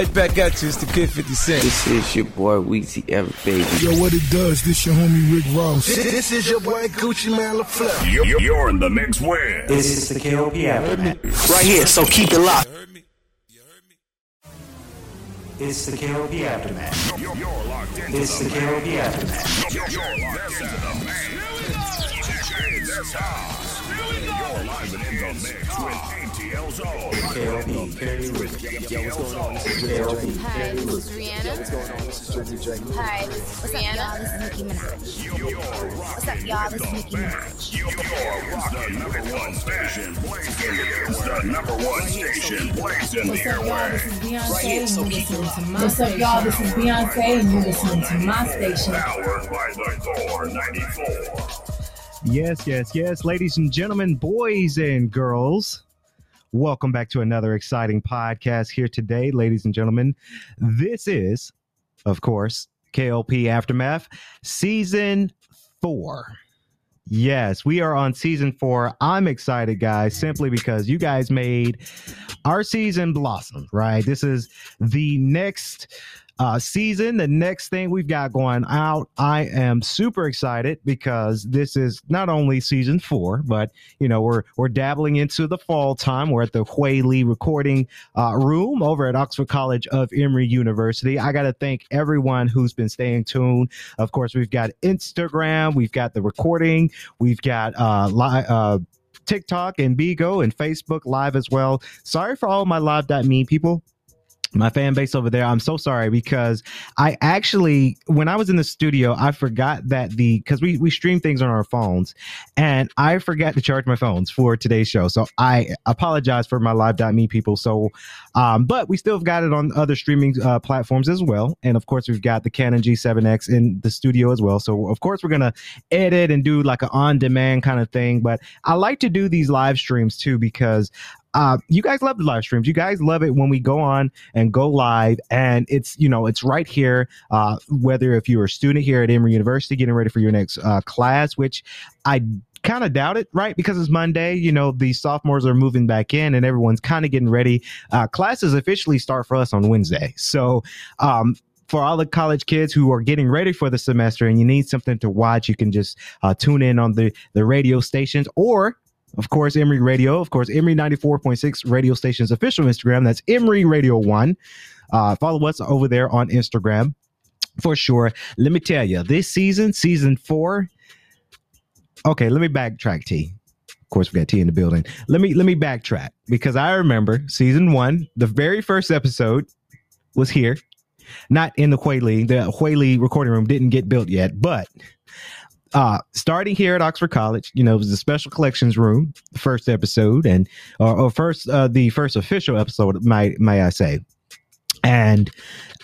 right back at you. It's the Kid 50 Cent. This is your boy Weezy F Baby. Yo, what it does, this your homie Rick Ross. This, this is your boy Gucci Mane La Flare. You're, you're in the mix with. This is the KOP Aftermath. Right here, so keep it locked. You heard me? You heard me? It's the KOP Aftermath. You're, you're locked into It's the KOP Aftermath. You're, you're locked into the man. DJ this house. You're live and in the mix with ATL Zone. KOP, Carrie with ATL Zone. Hi, this is Rihanna. What's going on? This is Jersey J. Hi, this is What's Rihanna. Up, y'all? This is Nicki Minaj. What's up, y'all? This is Nicki Minaj. You're rocking the number one station, blazing the airwaves. The number one station, blazing the airwaves. What's up, y'all? This is Beyonce, and you're listening to my station. Powered by the Thor 94. Yes, yes, yes, ladies and gentlemen, boys and girls. Welcome back to another exciting podcast here today, ladies and gentlemen. This is, of course, KLP Aftermath, season four. Yes, we are on season four. I'm excited, guys, simply because you guys made our season blossom, right? This is the next uh, season, the next thing we've got going out. I am super excited because this is not only season four, but you know we're we're dabbling into the fall time. We're at the Huey Lee recording uh, room over at Oxford College of Emory University. I got to thank everyone who's been staying tuned. Of course, we've got Instagram, we've got the recording, we've got uh, li- uh TikTok and Bigo and Facebook Live as well. Sorry for all my live.me people my fan base over there. I'm so sorry because i actually when i was in the studio i forgot that the because we we stream things on our phones and i forgot to charge my phones for today's show. So i apologize for my live.me people. So um but we still have got it on other streaming uh, platforms as well. And of course we've got the canon g7x in the studio as well. So of course we're gonna edit and do like an on-demand kind of thing. But i like to do these live streams too because uh, you guys love the live streams. You guys love it when we go on and go live, and it's you know it's right here. Uh, whether if you're a student here at Emory University getting ready for your next uh, class, which I kind of doubt it, right? Because it's Monday. You know, the sophomores are moving back in, and everyone's kind of getting ready. Uh, classes officially start for us on Wednesday, so. Um, for all the college kids who are getting ready for the semester and you need something to watch, you can just uh, tune in on the the radio stations or of course, Emory Radio. Of course, Emory 94.6 radio station's official Instagram. That's Emory Radio 1. Uh, follow us over there on Instagram for sure. Let me tell you, this season, season four. Okay, let me backtrack, T. Of course, we got T in the building. Let me let me backtrack because I remember season one, the very first episode was here, not in the Huey Lee. The Huey Lee recording room didn't get built yet, but uh starting here at oxford college you know it was the special collections room the first episode and or, or first uh the first official episode may may i say. And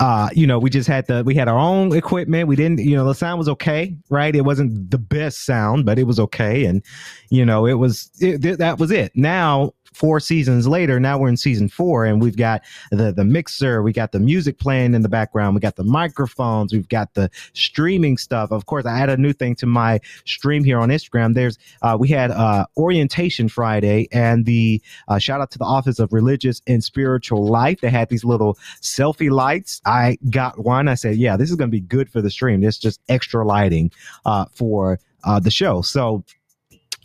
uh you know we just had the we had our own equipment. We didn't you know the sound was okay right? It wasn't the best sound but it was okay. And you know it was it, that was it. Now four seasons later now we're in season four and we've got the the mixer we got the music playing in the background we got the microphones we've got the streaming stuff. Of course i add a new thing to my stream here on instagram. There's uh, we had uh, orientation friday and the uh, shout out to the office of religious and spiritual life. They had these little selfie lights. I got one. I said yeah this is going to be good for the stream. It's just extra lighting uh, for uh, the show. So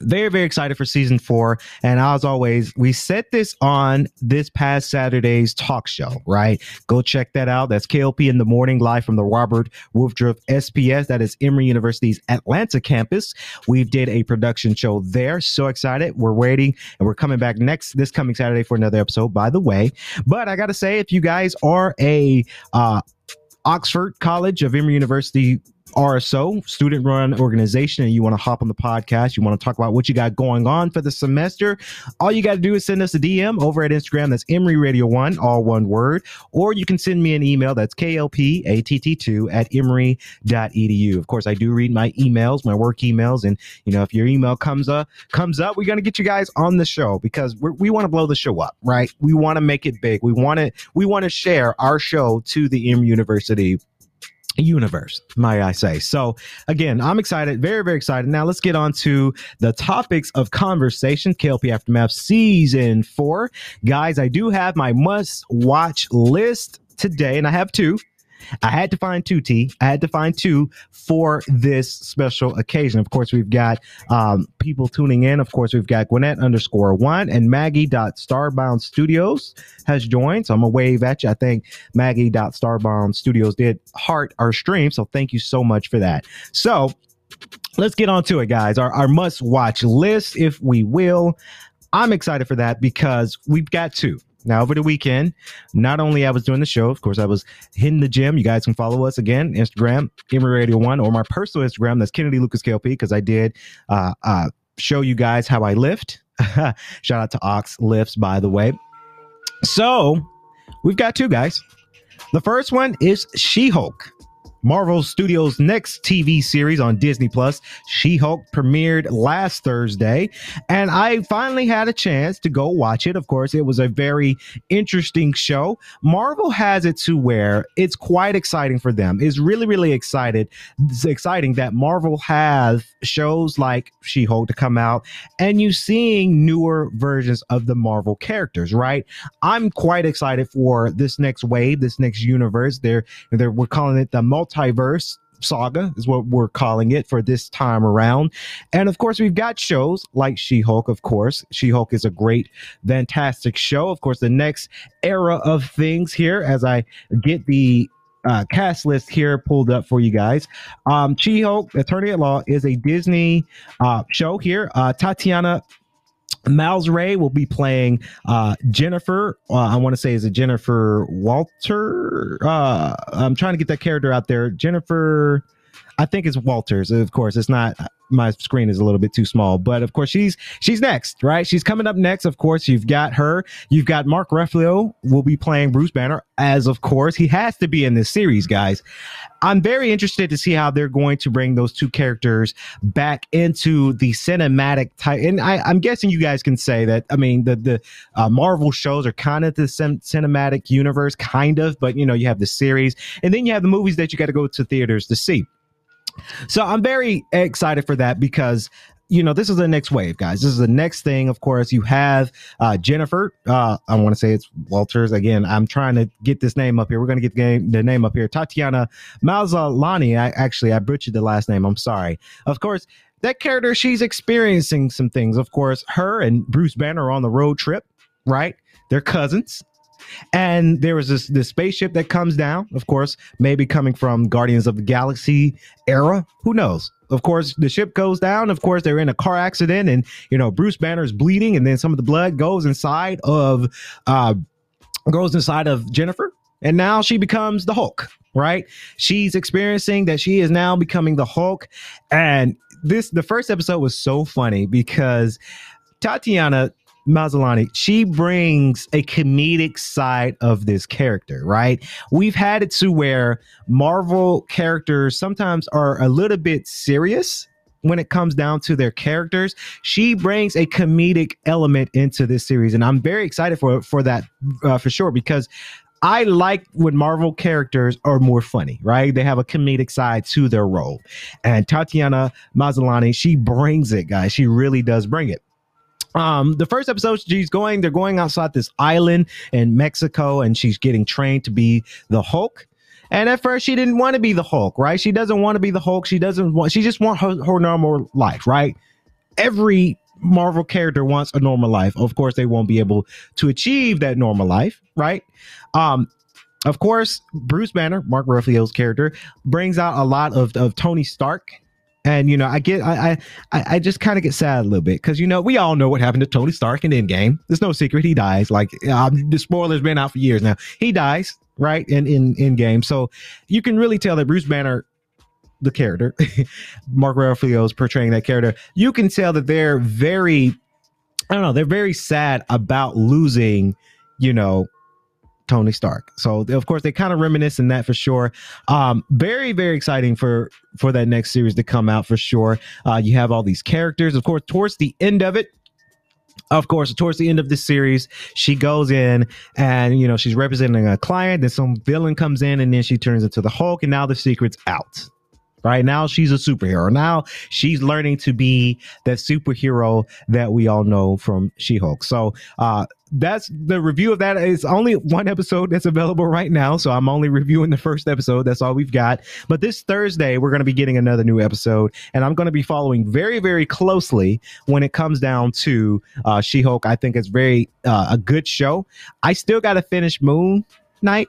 very very excited for season four. And as always we set this on this past saturday's talk show right? Go check that out. That's klp in the morning live from the robert woodruff sps that is emory university's atlanta campus. We did a production show there. So excited. We're waiting and we're coming back next this coming saturday for another episode by the way. But i gotta say if you guys are a uh Oxford College of Emory University RSO, student run organization, and you want to hop on the podcast, you want to talk about what you got going on for the semester, all you got to do is send us a DM over at Instagram. That's Emory Radio One, all one word. Or you can send me an email. That's KLPATT2 at emory.edu. Of course, I do read my emails, my work emails. And, you know, if your email comes up, comes up, we're going to get you guys on the show because we want to blow the show up, right? We want to make it big. We want to, we want to share our show to the Emory University universe, might I say. So, again, I'm excited, very, very excited. Now, let's get on to the topics of conversation. KLP Aftermath season four. Guys, I do have my must watch list today, and I have two. I had to find two T. I had to find two for this special occasion. Of course, we've got um, people tuning in. Of course, we've got Gwinnett underscore one and Maggie dot Starbound Studios has joined. So I'm gonna wave at you. I think Maggie dot Starbound Studios did heart our stream. So thank you so much for that. So let's get on to it, guys. Our, our must watch list, if we will. I'm excited for that because we've got two. Now, over the weekend, not only I was doing the show, of course, I was hitting the gym. You guys can follow us again, Instagram, Emory Radio One, or my personal Instagram, that's Kennedy Lucas KLP, because I did uh, uh, show you guys how I lift. Shout out to Ox Lifts, by the way. So, we've got two guys. The first one is She Hulk. Marvel Studios' next TV series on Disney Plus, She Hulk, premiered last Thursday, and I finally had a chance to go watch it. Of course, it was a very interesting show. Marvel has it to where it's quite exciting for them. It's really, really excited. It's exciting that Marvel has shows like She Hulk to come out, and you seeing newer versions of the Marvel characters. Right? I'm quite excited for this next wave, this next universe. They're, they're we're calling it the multi multiverse saga is what we're calling it for this time around. And of course, we've got shows like She Hulk, of course. She Hulk is a great, fantastic show. Of course, the next era of things here as I get the uh, cast list here pulled up for you guys. Um, She Hulk, Attorney at Law, is a Disney uh, show here. Uh, Tatiana Miles Ray will be playing uh, Jennifer. Uh, I want to say is it Jennifer Walter? Uh, I'm trying to get that character out there. Jennifer, I think it's Walters. Of course, it's not. My screen is a little bit too small, but of course she's she's next, right? She's coming up next. Of course, you've got her. You've got Mark Ruffalo will be playing Bruce Banner, as of course he has to be in this series, guys. I'm very interested to see how they're going to bring those two characters back into the cinematic type. And I, am guessing you guys can say that. I mean, the the uh, Marvel shows are kind of the cin- cinematic universe, kind of, but you know, you have the series, and then you have the movies that you got to go to theaters to see. So I'm very excited for that because you know, this is the next wave, guys. This is the next thing. Of course, you have uh, Jennifer. Uh, I want to say it's Walters again. I'm trying to get this name up here. We're going to get the, game, the name up here. Tatiana Maslany. I actually I butchered the last name. I'm sorry. Of course, that character she's experiencing some things. Of course, her and Bruce Banner are on the road trip. Right, they're cousins. And there was this this spaceship that comes down, of course, maybe coming from Guardians of the Galaxy era. Who knows? Of course, the ship goes down. Of course, they're in a car accident, and you know Bruce Banner is bleeding, and then some of the blood goes inside of uh goes inside of Jennifer, and now she becomes the Hulk. Right? She's experiencing that she is now becoming the Hulk, and this the first episode was so funny because Tatiana Maslany, she brings a comedic side of this character, right? We've had it to where Marvel characters sometimes are a little bit serious when it comes down to their characters. She brings a comedic element into this series, and I'm very excited for for that uh, for sure because I like when Marvel characters are more funny, right? They have a comedic side to their role. And Tatiana Mazzolani, she brings it, guys. She really does bring it um the first episode she's going they're going outside this island in mexico and she's getting trained to be the hulk. And at first she didn't want to be the hulk right? She doesn't want to be the hulk. She doesn't want she just want her, her normal life right? Every marvel character wants a normal life. Of course they won't be able to achieve that normal life right? Um of course bruce banner mark ruffalo's character brings out a lot of, of tony stark and you know, I get, I, I, I just kind of get sad a little bit because you know we all know what happened to Tony Stark in Endgame. There's no secret; he dies. Like um, the spoilers been out for years now. He dies right in in Endgame, so you can really tell that Bruce Banner, the character, Mark Ruffalo is portraying that character. You can tell that they're very, I don't know, they're very sad about losing, you know, Tony Stark. So of course they kind of reminisce in that for sure. Um, very very exciting for for that next series to come out for sure. Uh, you have all these characters. Of course, towards the end of it, of course, towards the end of this series, she goes in and you know she's representing a client. Then some villain comes in, and then she turns into the Hulk, and now the secret's out. Right now, she's a superhero. Now she's learning to be that superhero that we all know from She Hulk. So, uh, that's the review of that. It's only one episode that's available right now. So I'm only reviewing the first episode. That's all we've got. But this Thursday, we're going to be getting another new episode. And I'm going to be following very, very closely when it comes down to uh, She Hulk. I think it's very uh, a good show. I still got to finish Moon Knight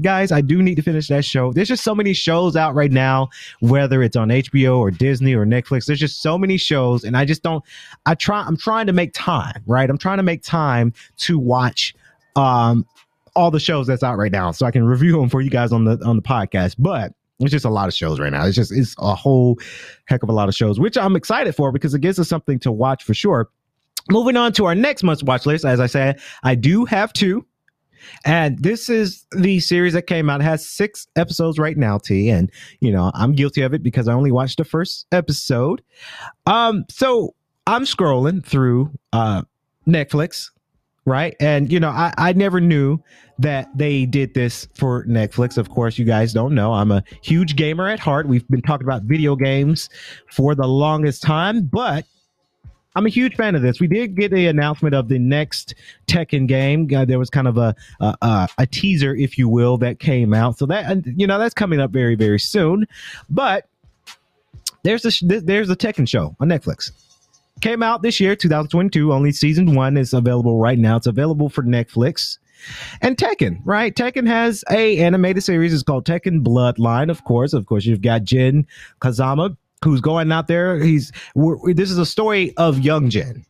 guys, I do need to finish that show. There's just so many shows out right now, whether it's on HBO or Disney or Netflix. There's just so many shows, and I just don't. I try. I'm trying to make time, right? I'm trying to make time to watch um all the shows that's out right now, so I can review them for you guys on the on the podcast. But it's just a lot of shows right now. It's just it's a whole heck of a lot of shows, which I'm excited for because it gives us something to watch for sure. Moving on to our next month's watch list, as I said, I do have two. And this is the series that came out. It has six episodes right now, T. And, you know, I'm guilty of it because I only watched the first episode. Um, so I'm scrolling through uh Netflix, right? And, you know, I, I never knew that they did this for Netflix. Of course, you guys don't know. I'm a huge gamer at heart. We've been talking about video games for the longest time, but I'm a huge fan of this. We did get the announcement of the next Tekken game. Uh, there was kind of a, a a teaser, if you will, that came out. So that you know that's coming up very very soon. But there's a there's a Tekken show on Netflix. Came out this year, 2022. Only season one is available right now. It's available for Netflix. And Tekken, right? Tekken has a animated series. It's called Tekken Bloodline. Of course, of course, you've got Jin Kazama who's going out there. He's this is a story of young Jin,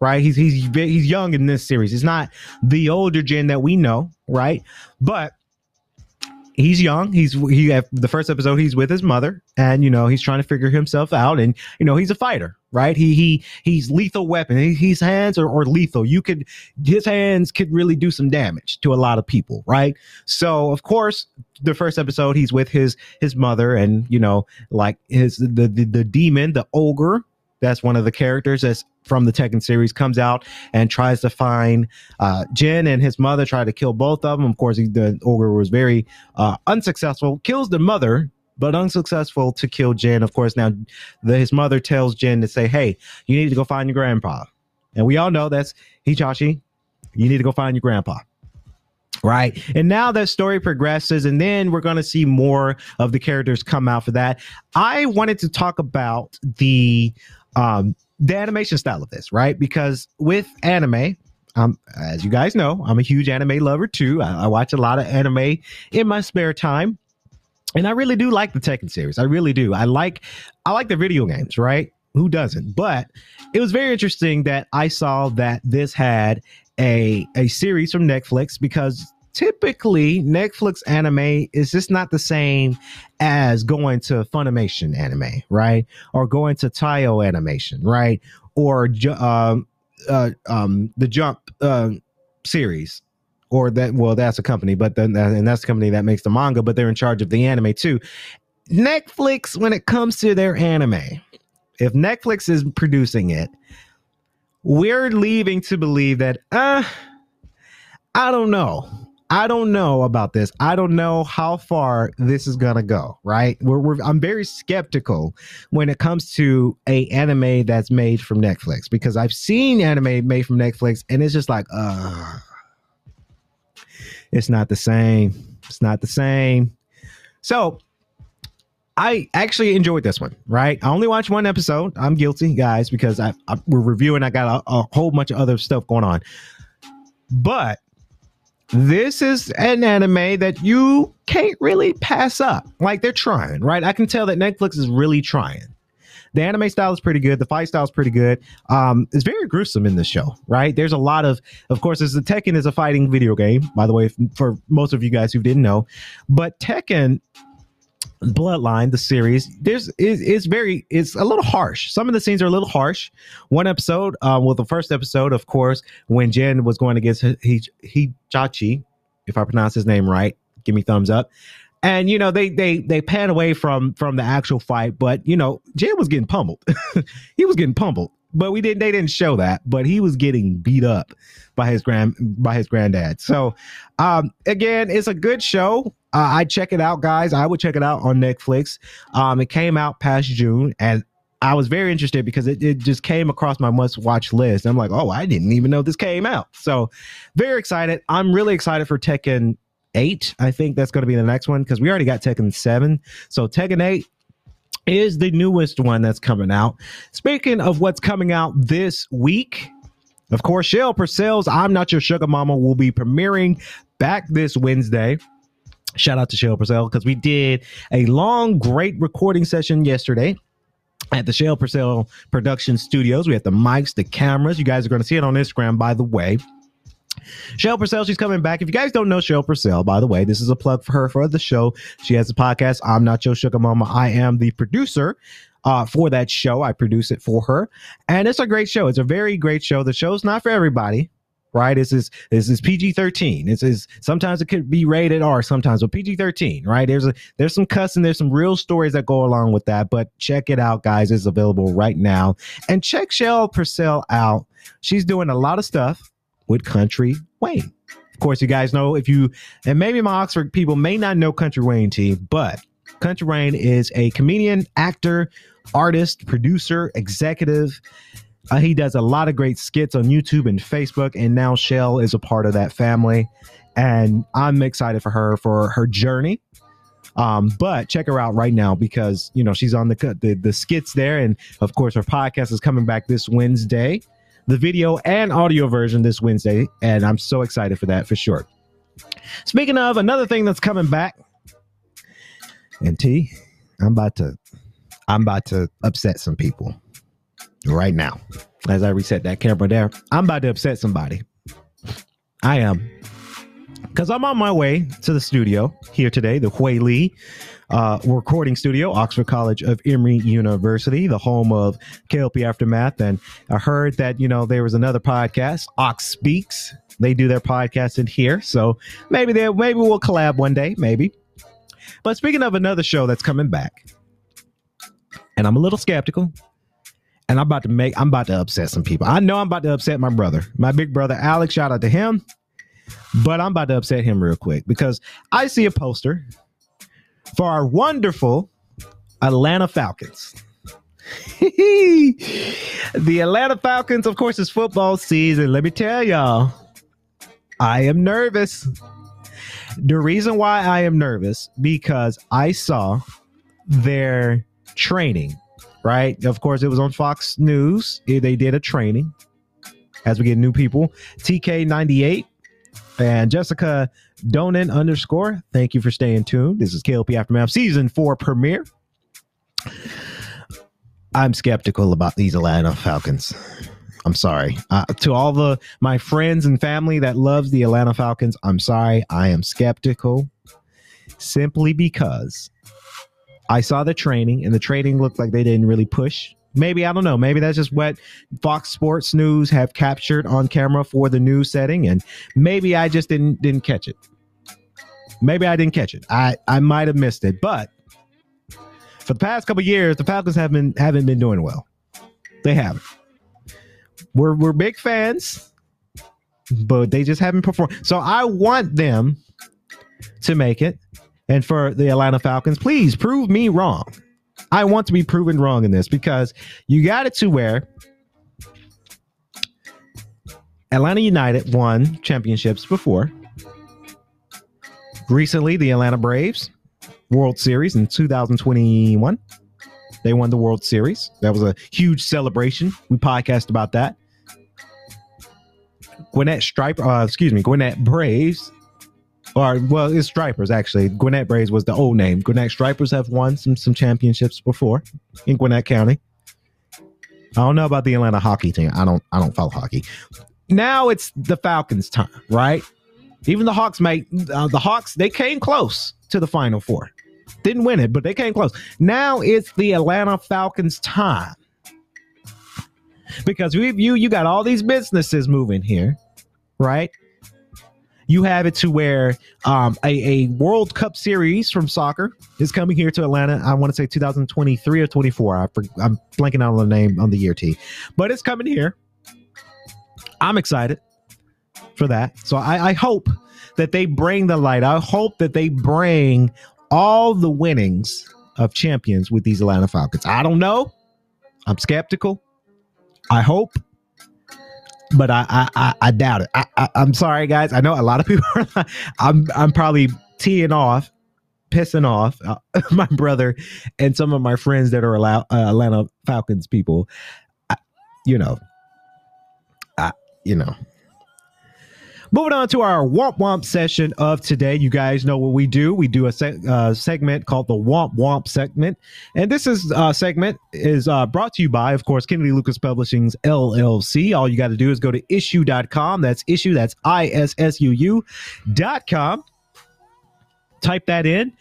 right? He's he's he's young in this series. He's not the older Jin that we know, right? But he's young. He's he the first episode. He's with his mother, and you know he's trying to figure himself out. And you know he's a fighter, right? He he he's lethal weapon. His hands are, are lethal. You could his hands could really do some damage to a lot of people, right? So of course the first episode he's with his his mother, and you know like his the the, the demon, the ogre. That's one of the characters that's from the Tekken series comes out and tries to find uh, Jin and his mother try to kill both of them. Of course, he, the ogre was very uh, unsuccessful. Kills the mother, but unsuccessful to kill Jin. Of course, now the, his mother tells Jin to say, "Hey, you need to go find your grandpa." And we all know that's Hichachi. You need to go find your grandpa. Right. And now that story progresses, and then we're going to see more of the characters come out for that. I wanted to talk about the um the animation style of this, right? Because with anime, um, as you guys know, I'm a huge anime lover too. I, I watch a lot of anime in my spare time. And I really do like the Tekken series. I really do. I like I like the video games, right? Who doesn't? But it was very interesting that I saw that this had a a series from Netflix because typically Netflix anime is just not the same as going to Funimation anime, right? Or going to Toei animation, right? Or um, uh, um, the Jump uh, series, or that. Well, that's a company, but then and that's the company that makes the manga, but they're in charge of the anime too. Netflix, when it comes to their anime, if Netflix is producing it, we're leaving to believe that, uh, I don't know. I don't know about this. I don't know how far this is gonna go. Right? We're, we're I'm very skeptical when it comes to a anime that's made from Netflix because I've seen anime made from Netflix and it's just like, uh, it's not the same. It's not the same. So I actually enjoyed this one, right? I only watched one episode. I'm guilty, guys, because I, I we're reviewing. I got a, a whole bunch of other stuff going on, but this is an anime that you can't really pass up. Like they're trying, right? I can tell that Netflix is really trying. The anime style is pretty good. The fight style is pretty good. Um, it's very gruesome in this show, right? There's a lot of, of course, as the Tekken is a fighting video game, by the way, for most of you guys who didn't know. But Tekken Bloodline, the series, there's is is very it's a little harsh. Some of the scenes are a little harsh. One episode, uh, well, the first episode, of course, when Jen was going against Hichachi, if I pronounce his name right, give me thumbs up. And you know they they they pan away from from the actual fight, but you know Jen was getting pummeled. he was getting pummeled, but we didn't they didn't show that. But he was getting beat up by his grand by his granddad. So um, again, it's a good show. uh, I check it out, guys. I would check it out on Netflix. Um, it came out past June, and I was very interested because it, it just came across my must watch list. I'm like, oh, I didn't even know this came out. So very excited. I'm really excited for Tekken 8. I think that's going to be the next one because we already got Tekken 7. So Tekken 8 is the newest one that's coming out. Speaking of what's coming out this week, of course, Shell Purcell's I'm Not Your Sugar Mama will be premiering back this Wednesday. Shout out to Shell Purcell because we did a long, great recording session yesterday at the Shell Purcell Production Studios. We had the mics, the cameras. You guys are going to see it on Instagram, by the way. Shell Purcell, she's coming back. If you guys don't know Shell Purcell, by the way, this is a plug for her for the show. She has a podcast. I'm not your sugar mama. I am the producer uh, for that show. I produce it for her, and it's a great show. It's a very great show. The show's not for everybody, right? This is this is PG thirteen. It's is sometimes it could be rated R, sometimes but PG thirteen, right? There's a there's some cussing, there's some real stories that go along with that. But check it out, guys. It's available right now, and check Shell Purcell out. She's doing a lot of stuff with Country Wayne. Of course, you guys know if you and maybe my Oxford people may not know Country Wayne T, but Country Wayne is a comedian, actor, artist, producer, executive. Uh, he does a lot of great skits on YouTube and Facebook, and now Shell is a part of that family. And I'm excited for her for her journey. Um, but check her out right now because you know she's on the, the the skits there, and of course her podcast is coming back this Wednesday, the video and audio version this Wednesday, and I'm so excited for that for sure. Speaking of another thing that's coming back, and T, I'm about to I'm about to upset some people right now. As I reset that camera there, I'm about to upset somebody. I am. Because I'm on my way to the studio here today, the Hui Lee uh, recording studio, Oxford College of Emory University, the home of KLP Aftermath. And I heard that, you know, there was another podcast, Ox Speaks. They do their podcast in here. So maybe they maybe we'll collab one day, maybe. But speaking of another show that's coming back, and I'm a little skeptical. And I'm about to make, I'm about to upset some people. I know I'm about to upset my brother, my big brother Alex. Shout out to him. But I'm about to upset him real quick because I see a poster for our wonderful Atlanta Falcons. the Atlanta Falcons, of course, is football season. Let me tell y'all, I am nervous. The reason why I am nervous because I saw their training, right? Of course, it was on Fox News. They did a training as we get new people. TK98 and Jessica Donan underscore. Thank you for staying tuned. This is KLP Aftermath season four premiere. I'm skeptical about these Atlanta Falcons. I'm sorry. Uh, to all the my friends and family that loves the Atlanta Falcons, I'm sorry. I am skeptical simply because I saw the training and the training looked like they didn't really push. Maybe I don't know. Maybe that's just what Fox Sports News have captured on camera for the news setting, and maybe I just didn't didn't catch it. Maybe I didn't catch it. I I might have missed it, but for the past couple years, the Falcons have been haven't been doing well. They haven't. We're we're big fans, but they just haven't performed. So I want them to make it. And for the Atlanta Falcons, please prove me wrong. I want to be proven wrong in this because you got it to where Atlanta United won championships before. Recently, the Atlanta Braves World Series in 2021. They won the World Series. That was a huge celebration. We podcast about that. Gwinnett Striper, uh, excuse me, Gwinnett Braves or well, it's Stripers actually. Gwinnett Braves was the old name. Gwinnett Stripers have won some some championships before in Gwinnett County. I don't know about the Atlanta hockey team. I don't I don't follow hockey. Now it's the Falcons' time, right? Even the Hawks made uh, the Hawks. They came close to the Final Four. Didn't win it, but they came close. Now it's the Atlanta Falcons' time because we you you got all these businesses moving here, right? you have it to where um, a, a World Cup series from soccer is coming here to Atlanta. I want to say 2023 or 24. I am blanking out on the name on the year T, but it's coming here. I'm excited for that. So I, I hope that they bring the light. I hope that they bring all the winnings of champions with these Atlanta Falcons. I don't know. I'm skeptical. I hope, but I I, I, I doubt it. I, I, I'm sorry, guys. I know a lot of people are. I'm I'm probably teeing off, pissing off uh, my brother and some of my friends that are allow, uh, Atlanta Falcons people. I, you know, I you know. Moving on to our Womp Womp session of today. You guys know what we do. We do a uh, segment called the Womp Womp segment. And this is uh, segment is uh, brought to you by, of course, Kennedy Lucas Publishing's LLC. All you got to do is go to issuu.com. That's issue, that's I S S U U dot com. Type that in.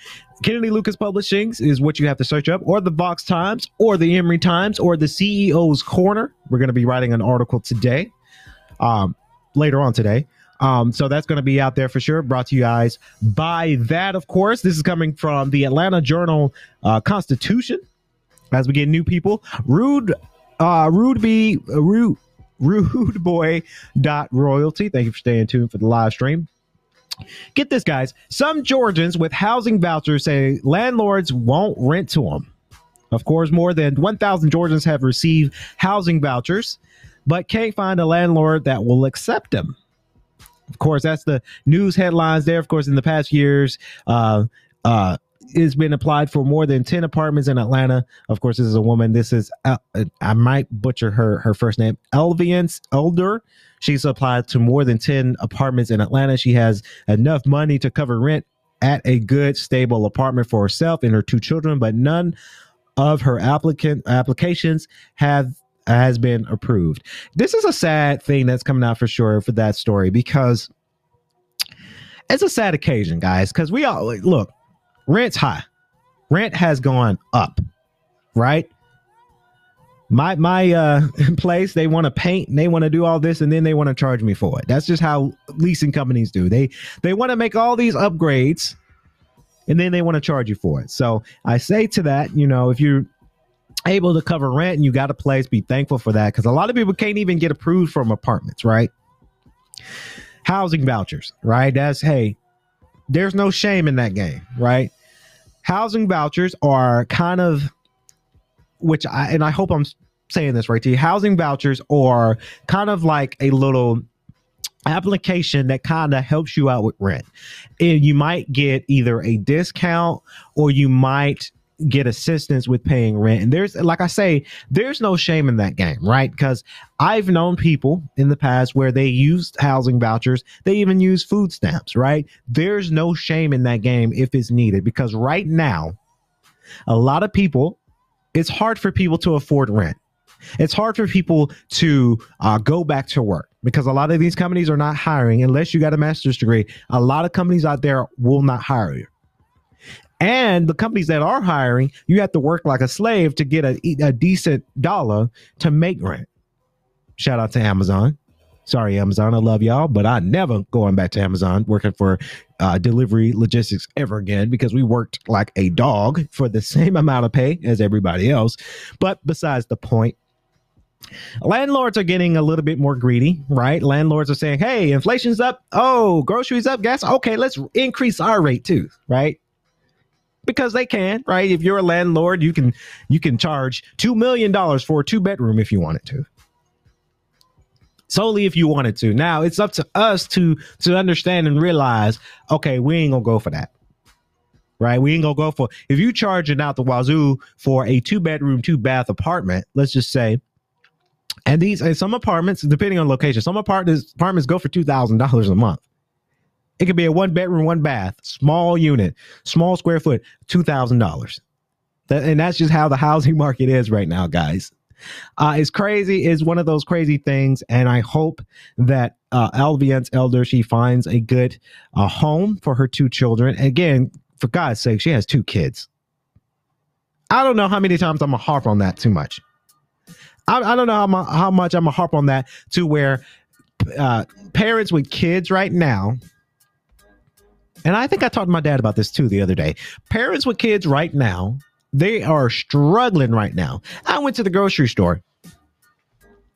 Kennedy Lucas Publishing is what you have to search up, or the Vox Times, or the Emory Times, or the CEO's Corner. We're going to be writing an article today, um, later on today. Um, so that's going to be out there for sure. Brought to you guys by that, of course. This is coming from the Atlanta Journal uh, Constitution. As we get new people, rude, uh, rude be rude, rude boy dot royalty. Thank you for staying tuned for the live stream. Get this, guys. Some Georgians with housing vouchers say landlords won't rent to them. Of course, more than 1,000 Georgians have received housing vouchers, but can't find a landlord that will accept them. Of course, that's the news headlines there. Of course, in the past years, uh, uh, it's been applied for more than 10 apartments in Atlanta. Of course, this is a woman. This is, uh, I might butcher her, her first name, Elviance Elder. She's applied to more than 10 apartments in Atlanta. She has enough money to cover rent at a good, stable apartment for herself and her two children, but none of her applicant applications have has been approved. This is a sad thing that's coming out for sure for that story because it's a sad occasion, guys. Because we all look, rent's high, rent has gone up, right? My my uh place, they want to paint, and they want to do all this, and then they want to charge me for it. That's just how leasing companies do. They they want to make all these upgrades, and then they want to charge you for it. So I say to that, you know, if you're able to cover rent and you got a place, be thankful for that because a lot of people can't even get approved from apartments, right? Housing vouchers, right? That's hey, there's no shame in that game, right? Housing vouchers are kind of which I and I hope I'm saying this right to you. Housing vouchers are kind of like a little application that kind of helps you out with rent. And you might get either a discount or you might get assistance with paying rent. And there's, like I say, there's no shame in that game, right? Because I've known people in the past where they used housing vouchers, they even use food stamps, right? There's no shame in that game if it's needed because right now, a lot of people, it's hard for people to afford rent. It's hard for people to uh, go back to work because a lot of these companies are not hiring unless you got a master's degree. A lot of companies out there will not hire you. And the companies that are hiring, you have to work like a slave to get a, a decent dollar to make rent. Shout out to Amazon. Sorry, Amazon. I love y'all, but I never going back to Amazon working for uh, delivery logistics ever again because we worked like a dog for the same amount of pay as everybody else. But besides the point, landlords are getting a little bit more greedy, right? Landlords are saying, hey, inflation's up. Oh, groceries up, gas. Okay, let's increase our rate too, right? Because they can, right? If you're a landlord, you can you can charge two million dollars for a two bedroom if you wanted to. Solely if you wanted to. Now it's up to us to to understand and realize, okay, we ain't gonna go for that. Right? We ain't gonna go for if you charging out the wazoo for a two bedroom, two bath apartment, let's just say. And these and some apartments, depending on location, some apartments apartments go for two thousand dollars a month. It could be a one bedroom, one bath, small unit, small square foot, two thousand dollars. That, and that's just how the housing market is right now, guys. Uh, it's crazy. It's one of those crazy things, and I hope that uh, Alviance Elder she finds a good uh, home for her two children. Again, for God's sake, she has two kids. I don't know how many times I'm gonna harp on that too much. I, I don't know how, mu- how much I'm gonna harp on that to where uh, parents with kids right now and I think I talked to my dad about this too the other day. Parents with kids right now, they are struggling right now. I went to the grocery store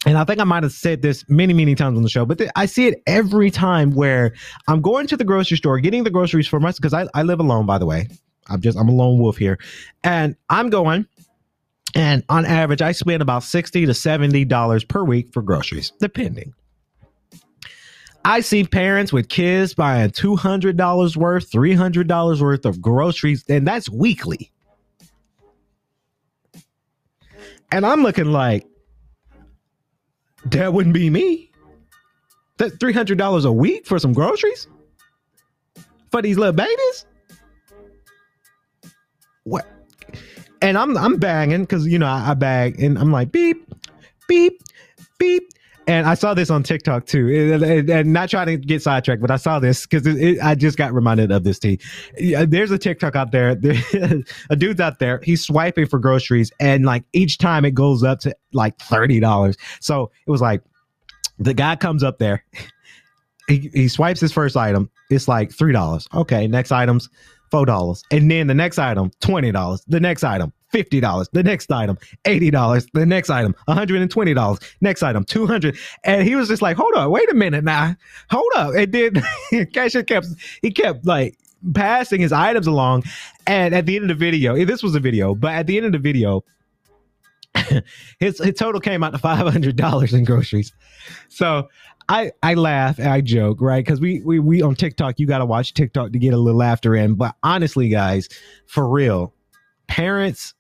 and I think I might have said this many, many times on the show, but th- I see it every time where I'm going to the grocery store, getting the groceries for myself because I, I live alone, by the way. I'm just I'm a lone wolf here, and I'm going, and on average, I spend about sixty to seventy dollars per week for groceries, depending. I see parents with kids buying two hundred dollars worth, three hundred dollars worth of groceries, and that's weekly. And I'm looking like that wouldn't be me. That three hundred dollars a week for some groceries for these little babies. What? And I'm I'm bagging because you know I, I bag and I'm like beep, beep, beep. And I saw this on TikTok too, and, not trying to get sidetracked, but I saw this because I just got reminded of this. T. There's a TikTok out there. there a dude's out there. He's swiping for groceries, and like each time it goes up to like thirty dollars. So it was like the guy comes up there. He, he swipes his first item. It's like three dollars. Okay, next item's four dollars, and then the next item twenty dollars. The next item fifty dollars. The next item eighty dollars. The next item one hundred and twenty dollars. Next item two hundred. And he was just like, "Hold on, wait a minute now, hold up." And then cashier kept he kept like passing his items along, and at the end of the video, this was a video, but at the end of the video. his, his total came out to five hundred dollars in groceries. So I I laugh and I joke, right? Because we we we on TikTok, you got to watch TikTok to get a little laughter in. But honestly, guys, for real, parents,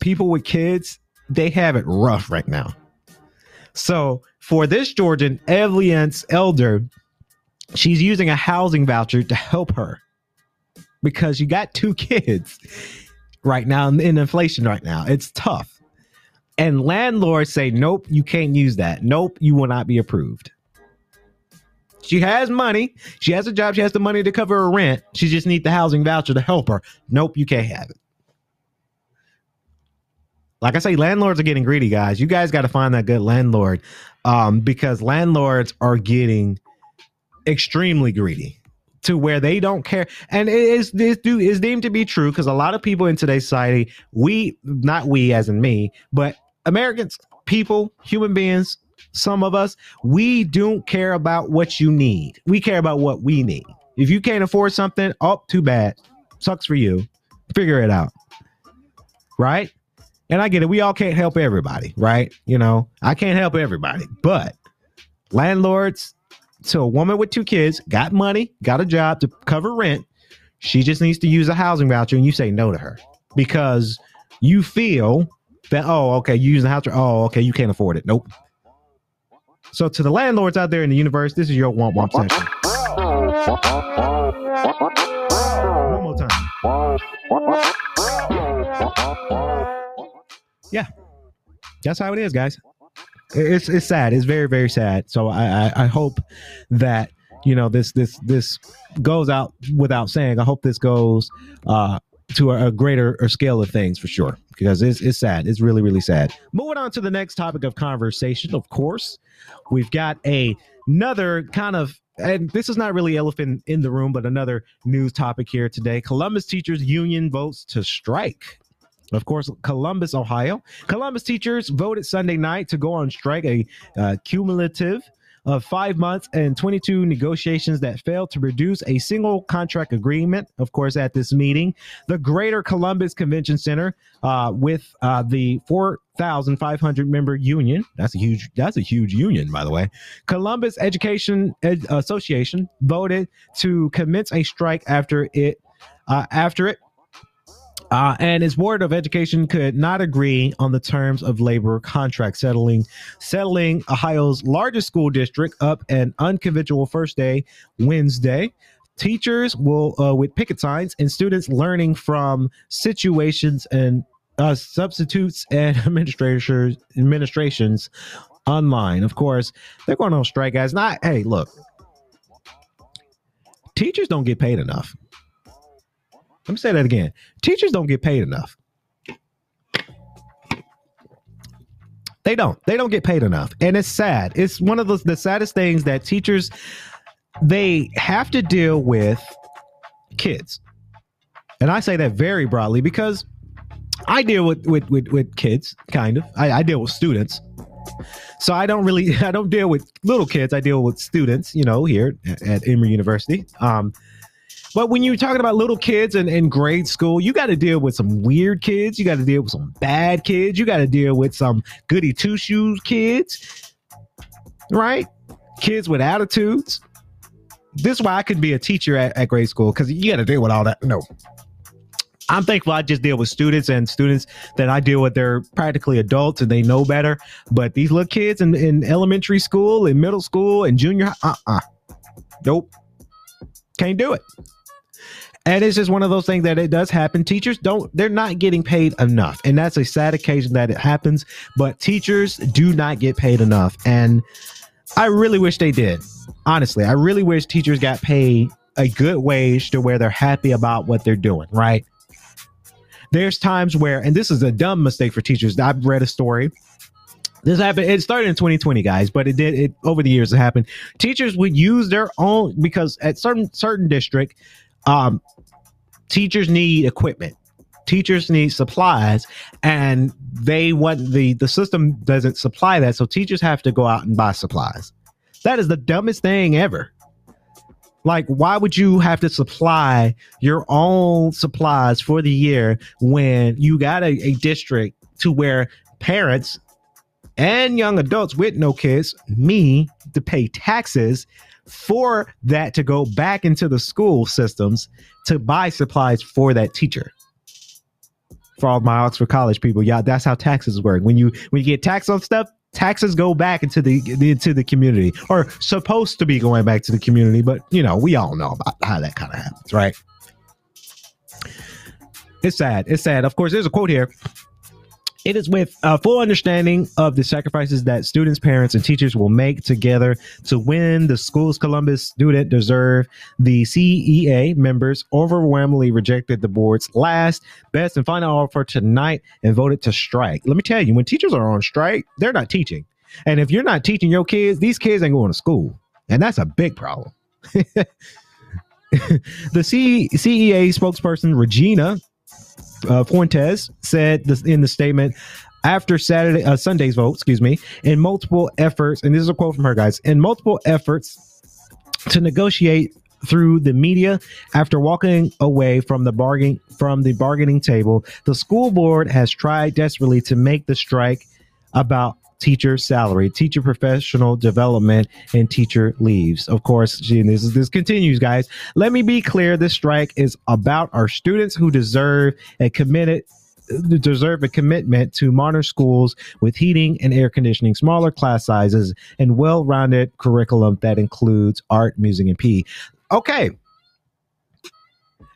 people with kids, they have it rough right now. So for this Georgian Evelyn's elder, she's using a housing voucher to help her because you got two kids right now in in inflation right now. It's tough. And landlords say, nope, you can't use that. Nope, you will not be approved. She has money. She has a job. She has the money to cover her rent. She just needs the housing voucher to help her. Nope, you can't have it. Like I say, landlords are getting greedy, guys. You guys got to find that good landlord um, because landlords are getting extremely greedy to where they don't care. And it is this do is deemed to be true because a lot of people in today's society, we not we as in me, but Americans, people, human beings, some of us, we don't care about what you need. We care about what we need. If you can't afford something, oh, too bad. Sucks for you. Figure it out. Right? And I get it. We all can't help everybody, right? You know, I can't help everybody, but landlords, so a woman with two kids got money, got a job to cover rent. She just needs to use a housing voucher, and you say no to her because you feel that oh, okay, you use the house. Oh, okay, you can't afford it. Nope. So to the landlords out there in the universe, this is your womp womp section. One more time. Yeah, that's how it is, guys. It's it's sad. It's very very sad. So I I, I hope that you know this this this goes out without saying. I hope this goes uh to a, a greater scale of things for sure because it's it's sad. It's really really sad. Moving on to the next topic of conversation. Of course, we've got a another kind of and this is not really elephant in the room, but another news topic here today. Columbus Teachers Union votes to strike. Of course, Columbus, Ohio. Columbus teachers voted Sunday night to go on strike, a uh, cumulative of five months and 22 negotiations that failed to produce a single contract agreement. Of course, at this meeting, the Greater Columbus Convention Center, uh, with uh, the 4,500 member union, that's a huge, that's a huge union, by the way. Columbus Education Ed- Association voted to commence a strike after it, uh, after it uh, and its board of education could not agree on the terms of labor contract settling settling ohio's largest school district up an unconventional first day wednesday. Teachers will uh, with picket signs and students learning from situations and uh, substitutes and administrators administrations online. Of course they're going on strike guys. Not hey look. Teachers don't get paid enough let me say that again. Teachers don't get paid enough. They don't. They don't get paid enough. And it's sad. It's one of the, the saddest things that teachers they have to deal with kids. And I say that very broadly because I deal with with with, with kids, kind of. I, I deal with students. So I don't really I don't deal with little kids. I deal with students, you know, here at, at Emory University. Um, but when you're talking about little kids in, in grade school, you got to deal with some weird kids. You got to deal with some bad kids. You got to deal with some goody two shoes kids, right? Kids with attitudes. This is why I could be a teacher at, at grade school because you got to deal with all that. No, I'm thankful I just deal with students and students that I deal with. They're practically adults and they know better. But these little kids in, in elementary school, in middle school, and junior, high, uh uh nope, can't do it. And it's just one of those things that it does happen. Teachers don't, they're not getting paid enough. And that's a sad occasion that it happens. But teachers do not get paid enough. And I really wish they did. Honestly, I really wish teachers got paid a good wage to where they're happy about what they're doing, right? There's times where, and this is a dumb mistake for teachers. I've read a story. This happened. It started in 2020, guys, but it did it over the years. It happened. Teachers would use their own because at certain certain district, um, teachers need equipment. Teachers need supplies and they want the the system doesn't supply that so teachers have to go out and buy supplies. That is the dumbest thing ever. Like why would you have to supply your own supplies for the year when you got a, a district to where parents and young adults with no kids me to pay taxes for that to go back into the school systems to buy supplies for that teacher. For all my Oxford College people, yeah, that's how taxes work. When you when you get taxed on stuff, taxes go back into the into the community, or supposed to be going back to the community. But you know, we all know about how that kind of happens, right? It's sad. It's sad. Of course, there's a quote here it is with a full understanding of the sacrifices that students, parents, and teachers will make together to win the Schools Columbus student deserve. The CEA members overwhelmingly rejected the board's last, best, and final offer tonight and voted to strike. Let me tell you, when teachers are on strike, they're not teaching. And if you're not teaching your kids, these kids ain't going to school. And that's a big problem. the C- CEA spokesperson, Regina uh, Fuentes said this in the statement after Saturday, uh, Sunday's vote, excuse me, in multiple efforts, and this is a quote from her, guys, in multiple efforts to negotiate through the media after walking away from the bargain from the bargaining table the school board has tried desperately to make the strike about teacher salary, teacher professional development, and teacher leaves. Of course, this is, this continues, guys. Let me be clear: this strike is about our students who deserve a committed deserve a commitment to modern schools with heating and air conditioning, smaller class sizes, and well-rounded curriculum that includes art, music, and PE. Okay,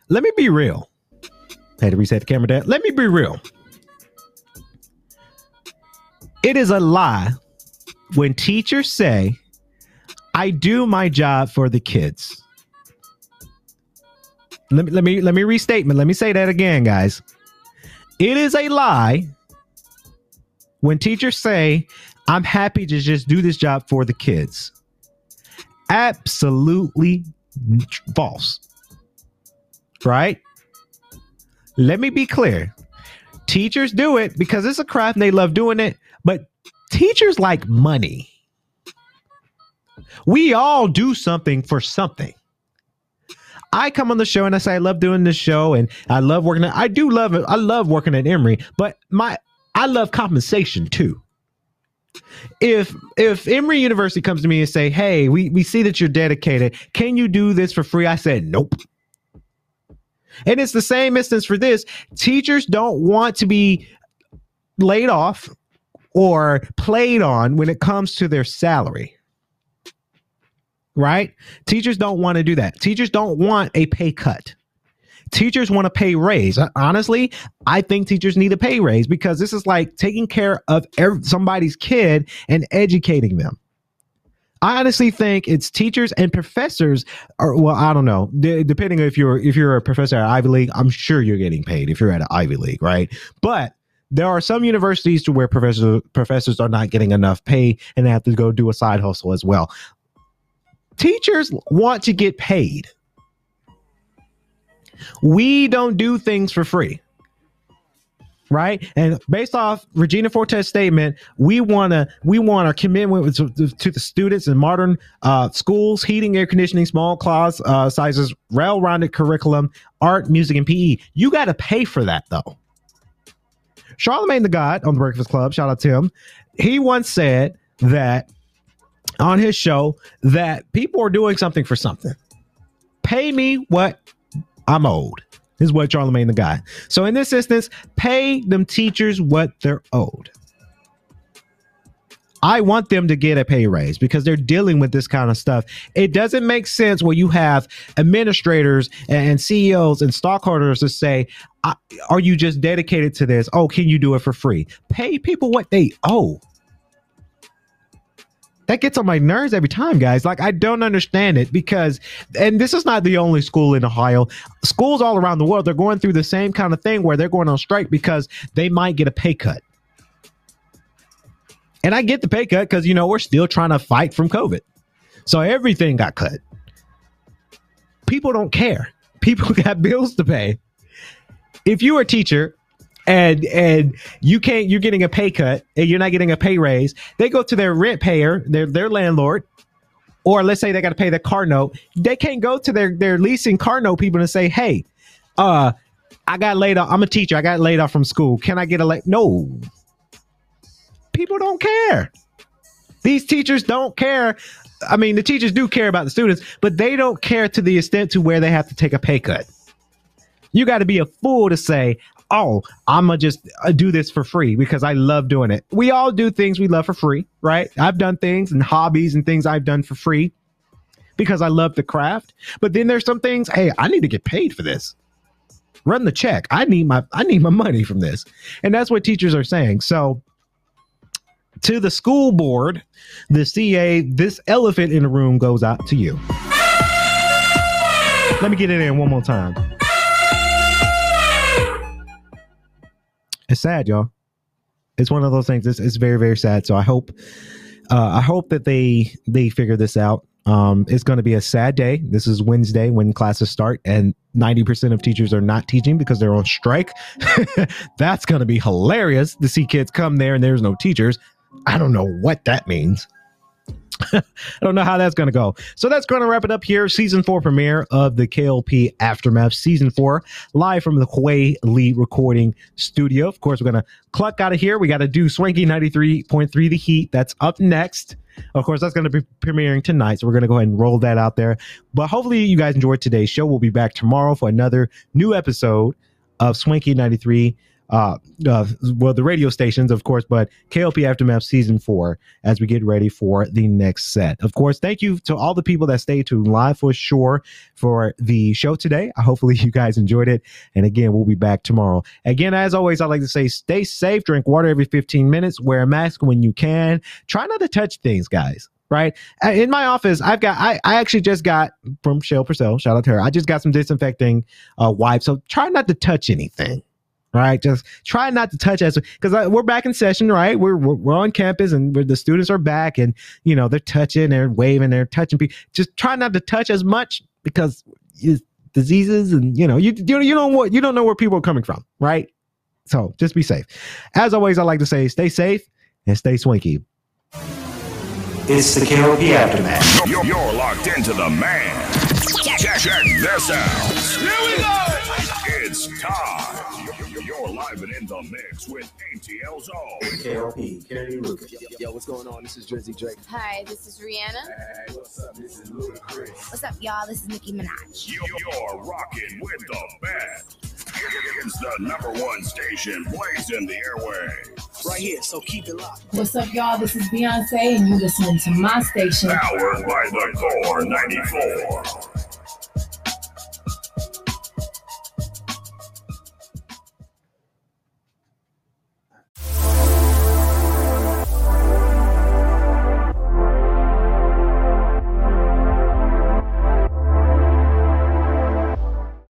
let me be real. I Had to reset the camera there. Let me be real. It is a lie when teachers say, I do my job for the kids. Let me let me let me restatement. Let me say that again, guys. It is a lie when teachers say, I'm happy to just do this job for the kids. Absolutely false. Right? Let me be clear. Teachers do it because it's a craft and they love doing it. But teachers like money. We all do something for something. I come on the show and I say I love doing this show and I love working. At, I do love it. I love working at Emory, but my I love compensation too. If if Emory University comes to me and say, "Hey, we we see that you're dedicated. Can you do this for free?" I said, "Nope." And it's the same instance for this. Teachers don't want to be laid off or played on when it comes to their salary. Right? Teachers don't want to do that. Teachers don't want a pay cut. Teachers want a pay raise. Honestly, I think teachers need a pay raise because this is like taking care of every, somebody's kid and educating them. I honestly think it's teachers and professors or well, I don't know. D- depending if you're if you're a professor at Ivy League, I'm sure you're getting paid if you're at an Ivy League, right? But there are some universities to where professors professors are not getting enough pay and they have to go do a side hustle as well. Teachers want to get paid. We don't do things for free. right? And based off Regina Forte's statement, we want to we want our commitment to, to the students in modern uh, schools, heating, air conditioning, small class uh, sizes, well-rounded curriculum, art, music, and PE. You got to pay for that though. Charlemagne the God on the Breakfast Club, shout out to him. He once said that on his show that people are doing something for something. Pay me what I'm owed is what Charlemagne the guy. So in this instance, pay them teachers what they're owed. I want them to get a pay raise because they're dealing with this kind of stuff. It doesn't make sense where you have administrators and CEOs and stockholders to say, Are you just dedicated to this? Oh, can you do it for free? Pay people what they owe that gets on my nerves every time, guys. Like, I don't understand it because, and this is not the only school in Ohio. Schools all around the world, they're going through the same kind of thing where they're going on strike because they might get a pay cut. And I get the pay cut because, you know, we're still trying to fight from COVID. So everything got cut. People don't care. People got bills to pay. If you're a teacher and and you can't you're getting a pay cut and you're not getting a pay raise they go to their rent payer their their landlord or let's say they got to pay the car note they can't go to their their leasing car note people and say hey uh i got laid off i'm a teacher i got laid off from school can i get a late no people don't care these teachers don't care i mean the teachers do care about the students but they don't care to the extent to where they have to take a pay cut you got to be a fool to say oh, I'm gonna just uh, do this for free because I love doing it. We all do things we love for free, right? I've done things and hobbies and things I've done for free because I love the craft. But then there's some things, hey, I need to get paid for this. Run the check. I need my I need my money from this. And that's what teachers are saying. So to the school board, the CA, this elephant in the room goes out to you. Let me get it in one more time. it's sad, y'all. It's one of those things. It's, it's very, very sad. So I hope, uh, I hope that they they figure this out. Um, it's going to be a sad day. This is Wednesday when classes start, and 90% of teachers are not teaching because they're on strike. That's going to be hilarious to see kids come there and there's no teachers. I don't know what that means. I don't know how that's going to go. So that's going to wrap it up here. Season four premiere of the KLP Aftermath. Season four, live from the Huey Lee recording studio. Of course, we're going to cluck out of here. We got to do Swanky 93.3 The Heat. That's up next. Of course, that's going to be premiering tonight. So we're going to go ahead and roll that out there. But hopefully, you guys enjoyed today's show. We'll be back tomorrow for another new episode of Swanky 93 uh, uh, well, the radio stations, of course, but KLP Aftermath season four as we get ready for the next set. Of course, thank you to all the people that stayed tuned live for sure for the show today. Hopefully, you guys enjoyed it. And again, we'll be back tomorrow. Again, as always, I like to say stay safe, drink water every 15 minutes, wear a mask when you can. Try not to touch things, guys right? Uh, in my office, I've got I, I actually just got from Shell Purcell, shout out to her. I just got some disinfecting uh wipes. So try not to touch anything right? Just try not to touch us because uh, we're back in session, right? We're, we're, we're on campus and the students are back and, you know, they're touching, they're waving, they're touching people. Just try not to touch as much because diseases and, you know, you, you, you don't what, you don't know where people are coming from, right? So just be safe. As always, I like to say, stay safe and stay swanky. It's the KLP Aftermath. You're, you're locked into the man. Check, check this out. Here we go. It's time you're live and in the mix with ATL Zone. KLP, Kenny Lucas. Yo, yo, what's going on? This is Drizzy Drake. Hi, this is Rihanna. Hey, what's up? This is Ludacris. What's up, y'all? This is Nicki Minaj. You, you're rocking with the best. It's the number one station blazing the airway. Right here, so keep it locked. What's up, y'all? This is Beyonce, and you listening to my station. Powered by the Core 94.